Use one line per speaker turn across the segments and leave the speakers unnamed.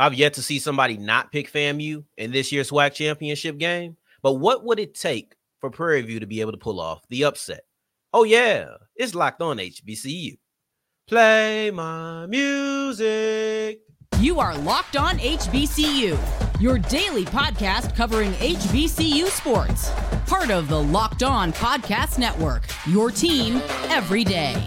I've yet to see somebody not pick FAMU in this year's SWAC championship game. But what would it take for Prairie View to be able to pull off the upset? Oh, yeah, it's locked on HBCU. Play my music.
You are Locked On HBCU, your daily podcast covering HBCU sports. Part of the Locked On Podcast Network, your team every day.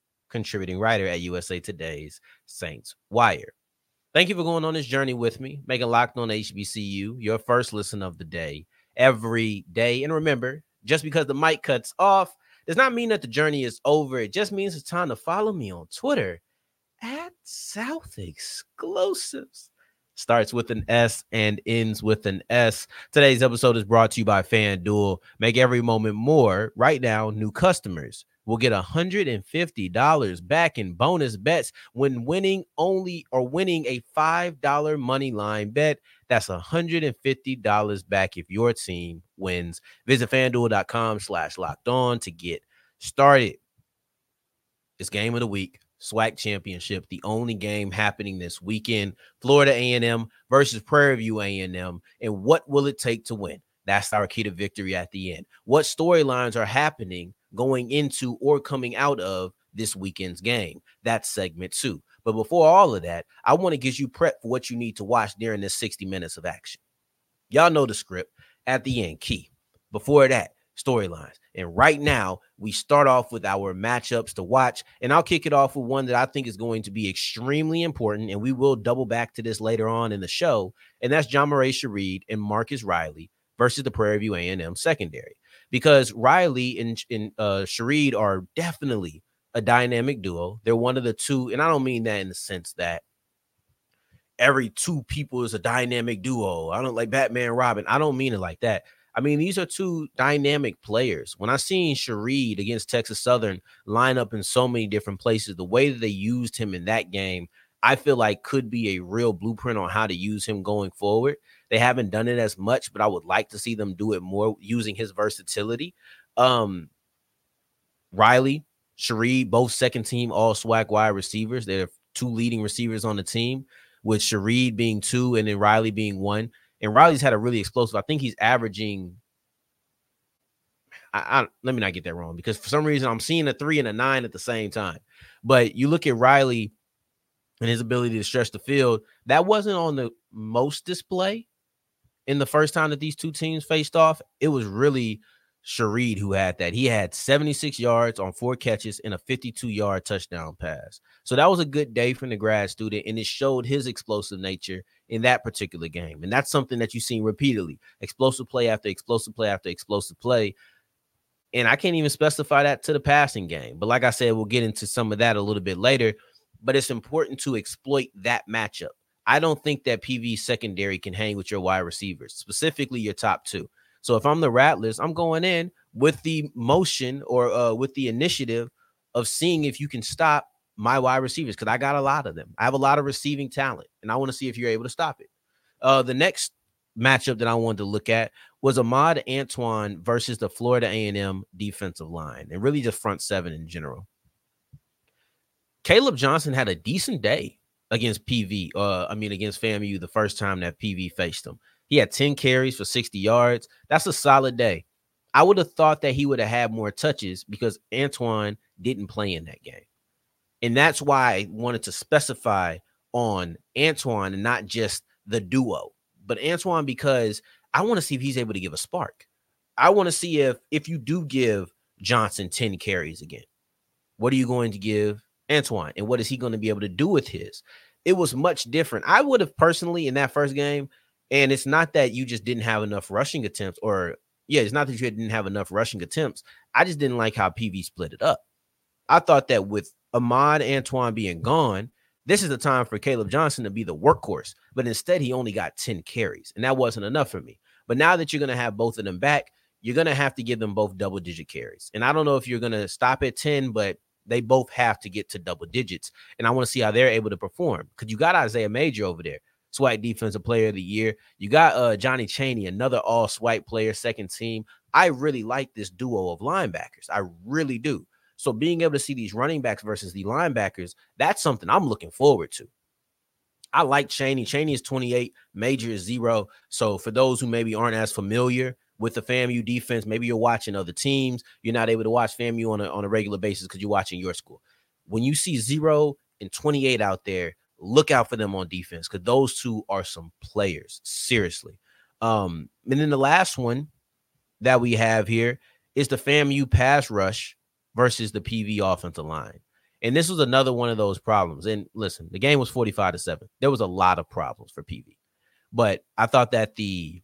contributing writer at USA Today's Saints Wire. Thank you for going on this journey with me, making Locked On HBCU your first listen of the day every day. And remember, just because the mic cuts off does not mean that the journey is over. It just means it's time to follow me on Twitter at South Exclusives. Starts with an S and ends with an S. Today's episode is brought to you by FanDuel. Make every moment more. Right now, new customers will get $150 back in bonus bets when winning only or winning a $5 money line bet. That's $150 back if your team wins. Visit fanduel.com slash locked on to get started. It's game of the week. SWAC championship, the only game happening this weekend. Florida A&M versus Prairie View A&M. And what will it take to win? That's our key to victory at the end. What storylines are happening going into or coming out of this weekend's game. That's segment two. But before all of that, I want to get you prep for what you need to watch during this 60 minutes of action. Y'all know the script at the end, key. Before that, storylines. And right now, we start off with our matchups to watch. And I'll kick it off with one that I think is going to be extremely important. And we will double back to this later on in the show. And that's John Murray Shareed and Marcus Riley versus the Prairie View A&M secondary because Riley and, and uh, are definitely a dynamic duo. They're one of the two, and I don't mean that in the sense that every two people is a dynamic duo. I don't like Batman Robin. I don't mean it like that. I mean, these are two dynamic players. When I seen Sheread against Texas Southern line up in so many different places, the way that they used him in that game, I feel like could be a real blueprint on how to use him going forward. They haven't done it as much, but I would like to see them do it more using his versatility. Um, Riley, Sheread, both second team all SWAC wide receivers. They're two leading receivers on the team, with Sheread being two and then Riley being one. And Riley's had a really explosive. I think he's averaging. I, I, let me not get that wrong because for some reason I'm seeing a three and a nine at the same time. But you look at Riley and his ability to stretch the field. That wasn't on the most display, in the first time that these two teams faced off, it was really Sheread who had that. He had 76 yards on four catches and a 52 yard touchdown pass. So that was a good day from the grad student, and it showed his explosive nature in that particular game. And that's something that you've seen repeatedly explosive play after explosive play after explosive play. And I can't even specify that to the passing game. But like I said, we'll get into some of that a little bit later. But it's important to exploit that matchup. I don't think that PV secondary can hang with your wide receivers, specifically your top two. So if I'm the Rattlers, I'm going in with the motion or uh, with the initiative of seeing if you can stop my wide receivers because I got a lot of them. I have a lot of receiving talent, and I want to see if you're able to stop it. Uh, the next matchup that I wanted to look at was Ahmad Antoine versus the Florida A&M defensive line, and really just front seven in general. Caleb Johnson had a decent day against PV, uh, I mean against FAMU the first time that PV faced him. He had 10 carries for 60 yards. That's a solid day. I would have thought that he would have had more touches because Antoine didn't play in that game. And that's why I wanted to specify on Antoine and not just the duo, but Antoine because I want to see if he's able to give a spark. I want to see if if you do give Johnson 10 carries again, what are you going to give Antoine, and what is he going to be able to do with his? It was much different. I would have personally in that first game, And it's not that you just didn't have enough rushing attempts, or yeah, it's not that you didn't have enough rushing attempts. I just didn't like how PV split it up. I thought that with Ahmad Antoine being gone, this is the time for Caleb Johnson to be the workhorse. But instead, he only got 10 carries, and that wasn't enough for me. But now that you're going to have both of them back, you're going to have to give them both double digit carries. And I don't know if you're going to stop at 10, but they both have to get to double digits. And I want to see how they're able to perform because you got Isaiah Major over there, SWAC Defensive Player of the Year. You got uh, Johnny Chaney, another all SWAC player, second team. I really like this duo of linebackers. I really do. So being able to see these running backs versus the linebackers, that's something I'm looking forward to. I like Chaney. Chaney is 28, Major is zero. So for those who maybe aren't as familiar with the FAMU defense, maybe you're watching other teams. You're not able to watch FAMU on a, on a regular basis because you're watching your school. When you see zero and 28 out there, look out for them on defense because those two are some players. Seriously. Um, and then the last one that we have here is the FAMU pass rush versus the PV offensive line. And this was another one of those problems. And listen, the game was 45 to 7. There was a lot of problems for PV. But I thought that the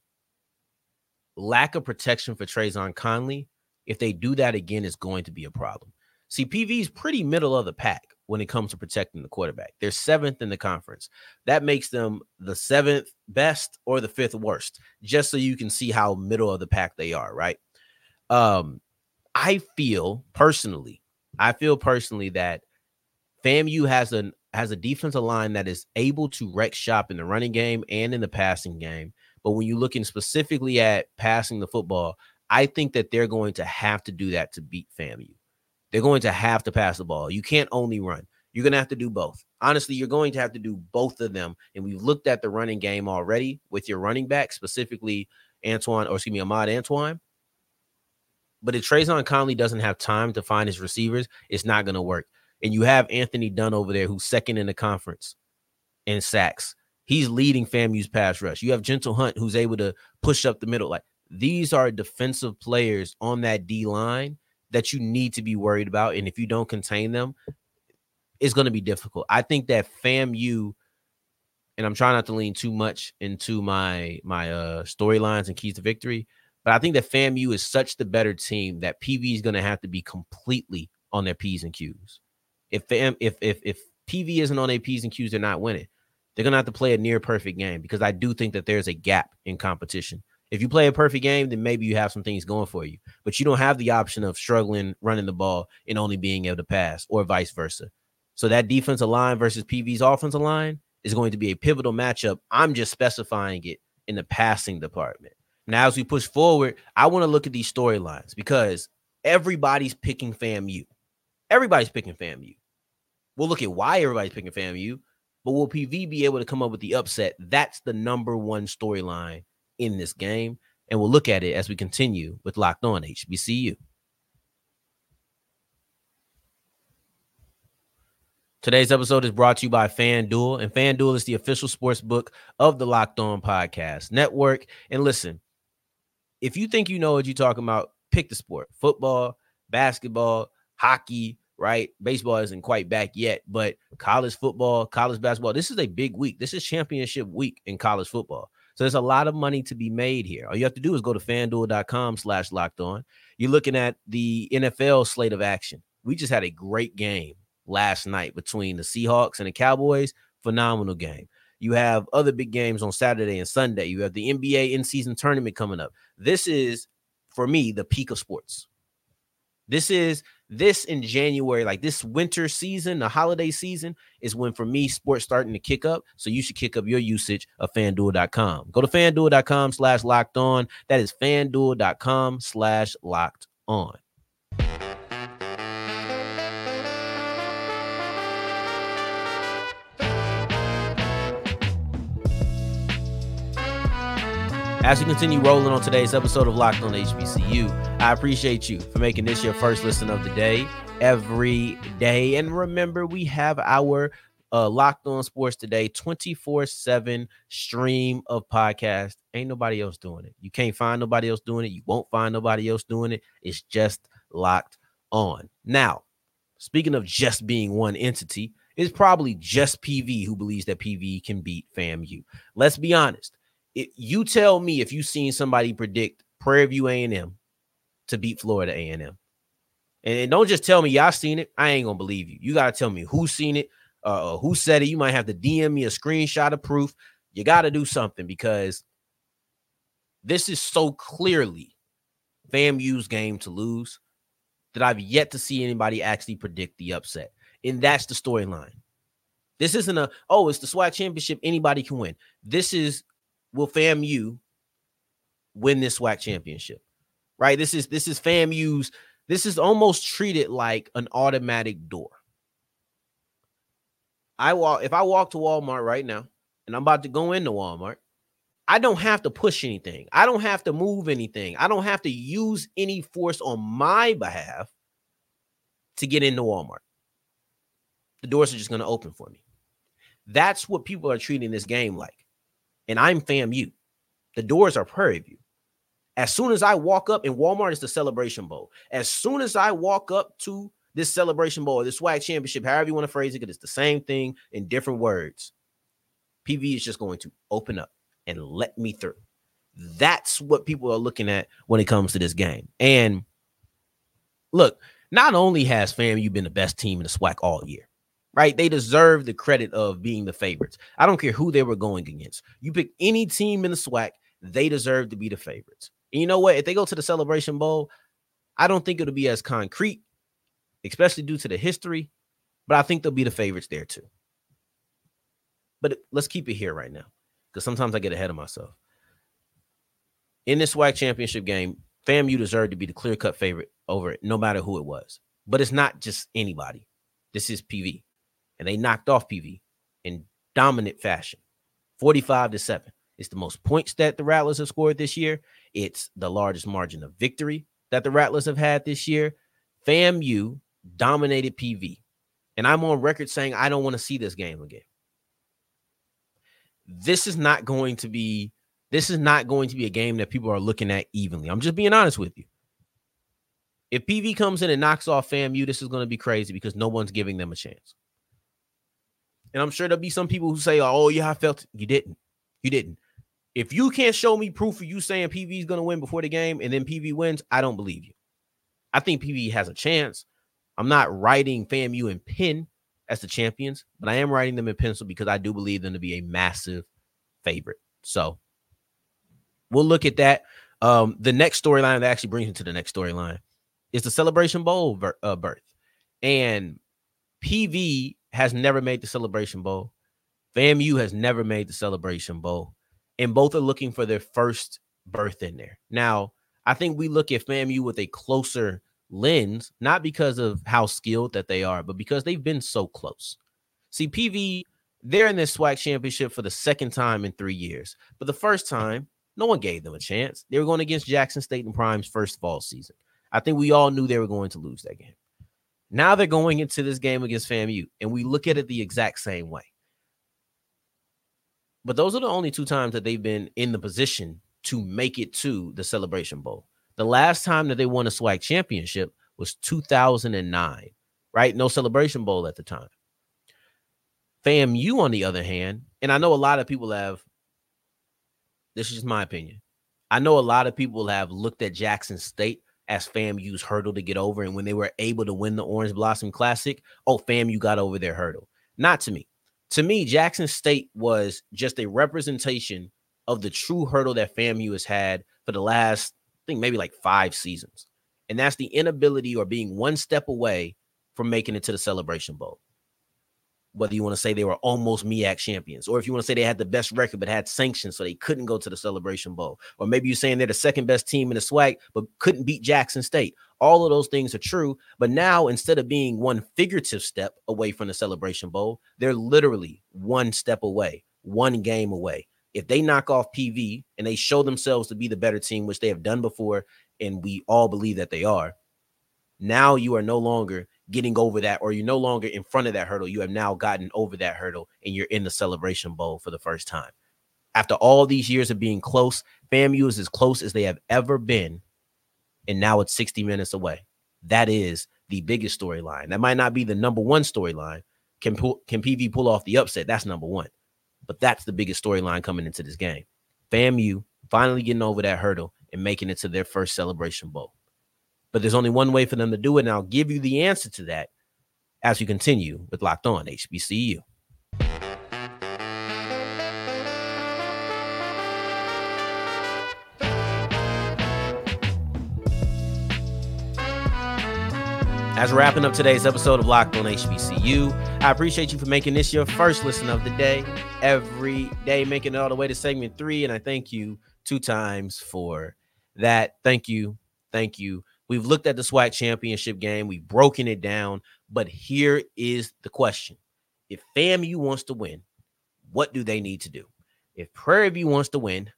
lack of protection for Trazonne Connley, if they do that again, is going to be a problem. See, PV is pretty middle of the pack when it comes to protecting the quarterback. They're seventh in the conference. That makes them the seventh best or the fifth worst, just so you can see how middle of the pack they are, right? Um, I feel personally, I feel personally that FAMU has an has a defensive line that is able to wreck shop in the running game and in the passing game. But when you're looking specifically at passing the football, I think that they're going to have to do that to beat FAMU. They're going to have to pass the ball. You can't only run. You're going to have to do both. Honestly, you're going to have to do both of them. And we've looked at the running game already with your running back, specifically Antoine, or excuse me, Ahmad Antoine. But if Trazonne Connley doesn't have time to find his receivers, it's not going to work. And you have Anthony Dunn over there, who's second in the conference in sacks. He's leading FAMU's pass rush. You have Gentle Hunt, who's able to push up the middle. Like these are defensive players on that D line that you need to be worried about. And if you don't contain them, it's going to be difficult. I think that FAMU, and I'm trying not to lean too much into my my uh storylines and keys to victory, but I think that FAMU is such the better team that PV is going to have to be completely on their P's and Q's. If FAM, if if if PV isn't on their P's and Q's, they're not winning. They're to have to play a near perfect game because I do think that there's a gap in competition. If you play a perfect game, then maybe you have some things going for you, but you don't have the option of struggling running the ball and only being able to pass, or vice versa. So that defensive line versus PV's offensive line is going to be a pivotal matchup. I'm just specifying it in the passing department. Now, as we push forward, I want to look at these storylines because everybody's picking FAMU. Everybody's picking FAMU. We'll look at why everybody's picking FAMU, but will PV be able to come up with the upset? That's the number one storyline in this game. And we'll look at it as we continue with Locked On HBCU. Today's episode is brought to you by FanDuel, and FanDuel is the official sports book of the Locked On Podcast Network. And listen, if you think you know what you're talking about, pick the sport football, basketball, hockey, right? Baseball isn't quite back yet, but college football, college basketball, this is a big week. This is championship week in college football. So there's a lot of money to be made here. All you have to do is go to fanduel.com slash locked on. You're looking at the NFL slate of action. We just had a great game last night between the Seahawks and the Cowboys. Phenomenal game. You have other big games on Saturday and Sunday. You have the NBA in season tournament coming up. This is, for me, the peak of sports. This is this in January, like this winter season, the holiday season, is when for me sports starting to kick up. So you should kick up your usage of fanduel.com. Go to fanduel.com slash locked on. That is fanduel.com slash locked on. As we continue rolling on today's episode of Locked on HBCU, I appreciate you for making this your first listen of the day every day. And remember, we have our uh, Locked on Sports Today 24 7 stream of podcast. Ain't nobody else doing it. You can't find nobody else doing it. You won't find nobody else doing it. It's just locked on. Now, speaking of just being one entity, it's probably just PV who believes that PV can beat FAMU. Let's be honest It, you tell me if you've seen somebody predict Prairie View A&M to beat Florida A&M. And don't just tell me y'all seen it. I ain't gonna believe you. You gotta tell me who seen it, uh, uh who said it. You might have to DM me a screenshot of proof. You gotta do something because this is so clearly FAMU's game to lose that I've yet to see anybody actually predict the upset. And that's the storyline. This isn't a, oh, it's the SWAC championship. Anybody can win. This is, will FAMU win this SWAC championship? Right? This is, this is FAMU's, this is almost treated like an automatic door. I walk, if I walk to Walmart right now and I'm about to go into Walmart, I don't have to push anything. I don't have to move anything. I don't have to use any force on my behalf to get into Walmart. The doors are just going to open for me. That's what people are treating this game like. And I'm FAMU. The doors are Prairie View. As soon as I walk up, in Walmart is the Celebration Bowl. As soon as I walk up to this Celebration Bowl this SWAC Championship, however you want to phrase it, because it's the same thing in different words. PV is just going to open up and let me through. That's what people are looking at when it comes to this game. And look, not only has FAMU been the best team in the SWAC all year, right? They deserve the credit of being the favorites. I don't care who they were going against. You pick any team in the SWAC, they deserve to be the favorites. And you know what? If they go to the Celebration Bowl, I don't think it'll be as concrete, especially due to the history, but I think they'll be the favorites there too. But let's keep it here right now because sometimes I get ahead of myself. In this SWAC championship game, FAMU deserved to be the clear cut favorite over it, no matter who it was. But it's not just anybody. This is PV. And they knocked off PV in dominant fashion 45 to 7. It's the most points that the Rattlers have scored this year. It's the largest margin of victory that the Rattlers have had this year. FAMU dominated PV. And I'm on record saying I don't want to see this game again this is not going to be this is not going to be a game that people are looking at evenly. I'm just being honest with you. If PV comes in and knocks off FAMU, this is going to be crazy because no one's giving them a chance. And I'm sure there'll be some people who say, "Oh, yeah, I felt it. you didn't. You didn't." If you can't show me proof of you saying PV is going to win before the game and then PV wins, I don't believe you. I think PV has a chance. I'm not writing FAMU and pen as the champions, but I am writing them in pencil because I do believe them to be a massive favorite. So we'll look at that. Um, the next storyline that actually brings me to the next storyline is the Celebration Bowl ver- uh, berth. And PV has never made the Celebration Bowl. FAMU has never made the Celebration Bowl. And both are looking for their first berth in there. Now, I think we look at FAMU with a closer lens, not because of how skilled that they are, but because they've been so close. See, PV, they're in this SWAC championship for the second time in three years. But the first time, no one gave them a chance. They were going against Jackson State and Prime's first fall season. I think we all knew they were going to lose that game. Now they're going into this game against FAMU, and we look at it the exact same way. But those are the only two times that they've been in the position to make it to the Celebration Bowl. The last time that they won a SWAC championship was 2009, right? No celebration bowl at the time. FAMU, on the other hand, and I know a lot of people have, this is just my opinion. I know a lot of people have looked at Jackson State as FAMU's hurdle to get over. And when they were able to win the Orange Blossom Classic, oh, FAMU got over their hurdle. Not to me. To me, Jackson State was just a representation of the true hurdle that FAMU has had for the last I think maybe like five seasons. And that's the inability or being one step away from making it to the Celebration Bowl. Whether you want to say they were almost MEAC champions, or if you want to say they had the best record but had sanctions so they couldn't go to the Celebration Bowl, or maybe you're saying they're the second best team in the SWAC but couldn't beat Jackson State. All of those things are true, but now instead of being one figurative step away from the Celebration Bowl, they're literally one step away, one game away if they knock off PV and they show themselves to be the better team, which they have done before, and we all believe that they are, now you are no longer getting over that, or you're no longer in front of that hurdle. You have now gotten over that hurdle and you're in the celebration bowl for the first time. After all these years of being close, FAMU is as close as they have ever been. And now it's 60 minutes away. That is the biggest storyline. That might not be the number one storyline. Can, pull, can PV pull off the upset? That's number one. But that's the biggest storyline coming into this game. FAMU finally getting over that hurdle and making it to their first celebration bowl. But there's only one way for them to do it, and I'll give you the answer to that as we continue with Locked On HBCU. As we're wrapping up today's episode of Locked on HBCU, I appreciate you for making this your first listen of the day. Every day, making it all the way to segment three. And I thank you two times for that. Thank you. Thank you. We've looked at the SWAC championship game, we've broken it down. But here is the question if FAMU wants to win, what do they need to do? If Prairie View wants to win,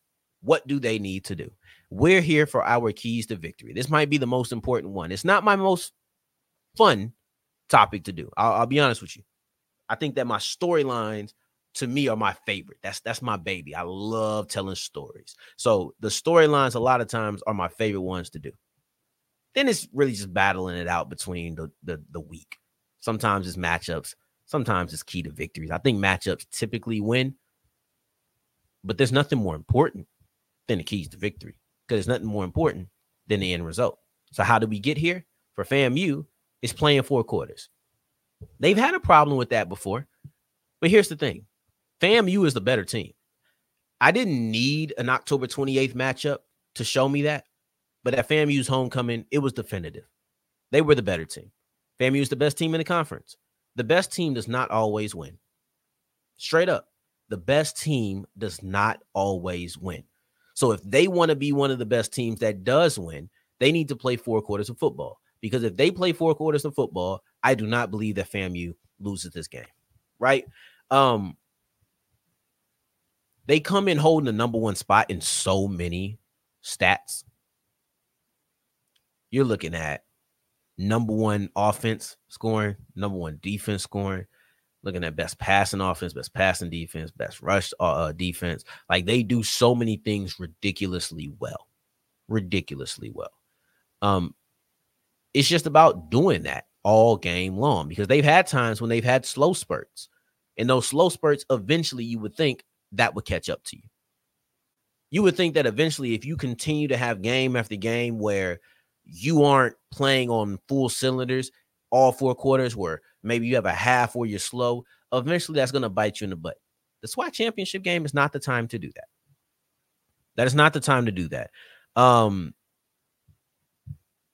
what do they need to do? We're here for our keys to victory. This might be the most important one. It's not my most fun topic to do. I'll, I'll be honest with you. I think that my storylines to me are my favorite. That's that's my baby. I love telling stories. So the storylines a lot of times are my favorite ones to do. Then it's really just battling it out between the the, the week. Sometimes it's matchups. Sometimes it's key to victories. I think matchups typically win, but there's nothing more important than the keys to victory because there's nothing more important than the end result. So how do we get here? For FAMU, is playing four quarters. They've had a problem with that before. But here's the thing FAMU is the better team. I didn't need an October 28th matchup to show me that. But at FAMU's homecoming, it was definitive. They were the better team. FAMU is the best team in the conference. The best team does not always win. Straight up, the best team does not always win. So if they want to be one of the best teams that does win, they need to play four quarters of football. Because if they play four quarters of football, I do not believe that FAMU loses this game. Right? Um, they come in holding the number one spot in so many stats. You're looking at number one offense scoring, number one defense scoring, looking at best passing offense, best passing defense, best rush uh, uh defense. Like they do so many things ridiculously well, ridiculously well. Um, it's just about doing that all game long because they've had times when they've had slow spurts. And those slow spurts, eventually, you would think that would catch up to you. You would think that eventually, if you continue to have game after game where you aren't playing on full cylinders all four quarters, where maybe you have a half where you're slow, eventually that's going to bite you in the butt. The SWAC championship game is not the time to do that. That is not the time to do that. Um,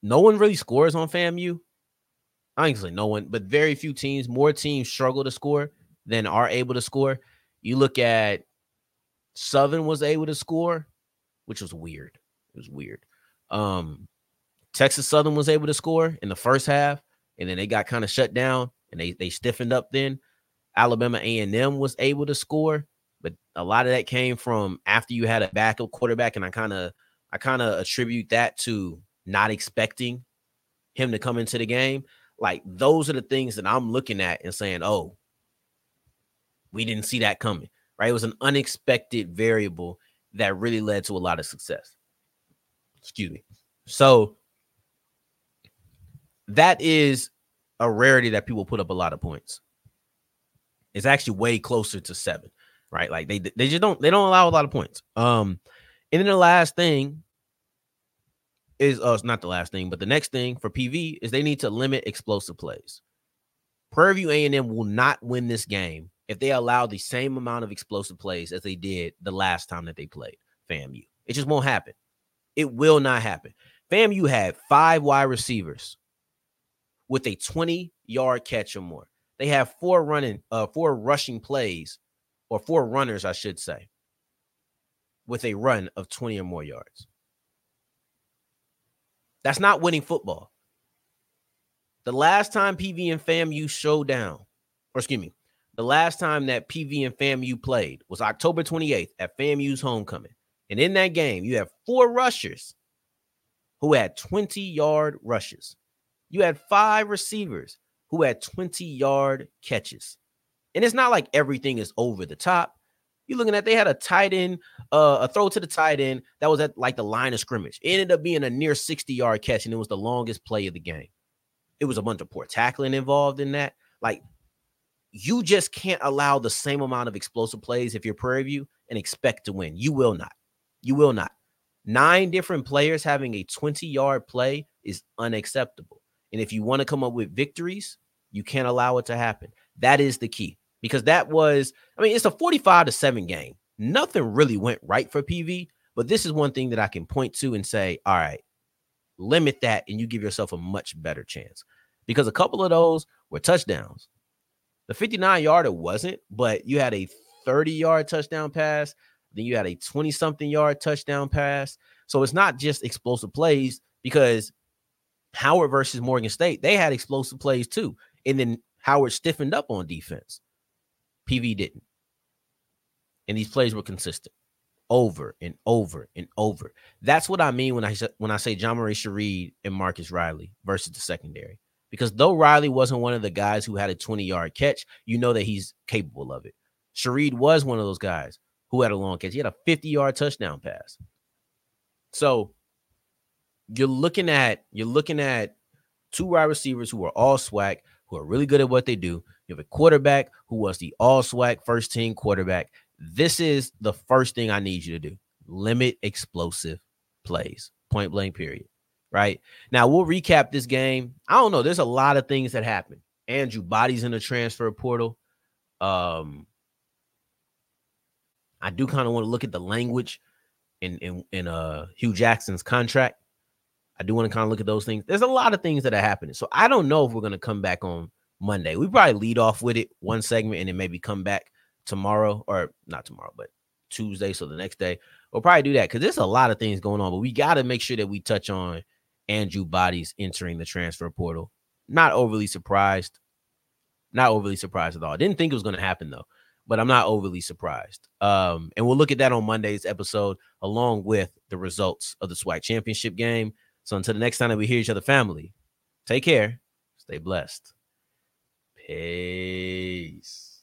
no one really scores on FAMU. Honestly, no one, but very few teams, more teams struggle to score than are able to score. You look at Southern was able to score, which was weird. It was weird. Um, Texas Southern was able to score in the first half, and then they got kind of shut down and they they stiffened up. Then Alabama A and M was able to score, but a lot of that came from after you had a backup quarterback, and I kind of I kind of attribute that to not expecting him to come into the game. Like those are the things that I'm looking at and saying, oh, we didn't see that coming, right? It was an unexpected variable that really led to a lot of success. Excuse me. So that is a rarity that people put up a lot of points. It's actually way closer to seven, right? Like they they just don't they don't allow a lot of points. Um, and then the last thing is uh not the last thing, but the next thing for PV is they need to limit explosive plays. Prairie View A&M will not win this game if they allow the same amount of explosive plays as they did the last time that they played FAMU. It just won't happen. It will not happen. FAMU had five wide receivers with a 20 yard catch or more. They have four running, uh, four rushing plays, or four runners, I should say, with a run of 20 or more yards. That's not winning football. The last time PV and FAMU showed down, or excuse me, the last time that PV and FAMU played was October 28th at FAMU's homecoming. And in that game, you have four rushers who had 20 yard rushes. You had five receivers who had 20 yard catches. And it's not like everything is over the top. You're looking at they had a tight end, uh, a throw to the tight end that was at like the line of scrimmage. It ended up being a near 60 yard catch, and it was the longest play of the game. It was a bunch of poor tackling involved in that. Like, you just can't allow the same amount of explosive plays if you're Prairie View and expect to win. You will not. You will not. Nine different players having a 20 yard play is unacceptable. And if you want to come up with victories, you can't allow it to happen. That is the key because that was, I mean, it's a 45 to 7 game. Nothing really went right for PV, but this is one thing that I can point to and say, all right, limit that and you give yourself a much better chance because a couple of those were touchdowns. The 59 yarder wasn't, but you had a 30 yard touchdown pass. Then you had a 20 something yard touchdown pass. So it's not just explosive plays because Howard versus Morgan State, they had explosive plays too. And then Howard stiffened up on defense. PV didn't. And these plays were consistent over and over and over. That's what I mean when I when I say John Marie Shereid and Marcus Riley versus the secondary. Because though Riley wasn't one of the guys who had a 20 yard catch, you know that he's capable of it. Sheread was one of those guys who had a long catch. He had a 50 yard touchdown pass. So you're looking at you're looking at two wide receivers who are all SWAC, who are really good at what they do. You have a quarterback who was the all SWAC first team quarterback. This is the first thing I need you to do. Limit explosive plays. Point blank period. Right? Now we'll recap this game. I don't know. There's a lot of things that happen. Andrew Body's in the transfer portal. Um I do kind of want to look at the language in in in uh Hue Jackson's contract. I do want to kind of look at those things. There's a lot of things that are happening. So I don't know if we're gonna come back on Monday. We probably lead off with it one segment and then maybe come back tomorrow or not tomorrow, but Tuesday. So the next day we'll probably do that because there's a lot of things going on. But we got to make sure that we touch on Andrew Body's entering the transfer portal. Not overly surprised. Not overly surprised at all. Didn't think it was going to happen though but I'm not overly surprised. Um, and we'll look at that on Monday's episode along with the results of the SWAC championship game. So until the next time that we hear each other, family, take care, stay blessed. Peace.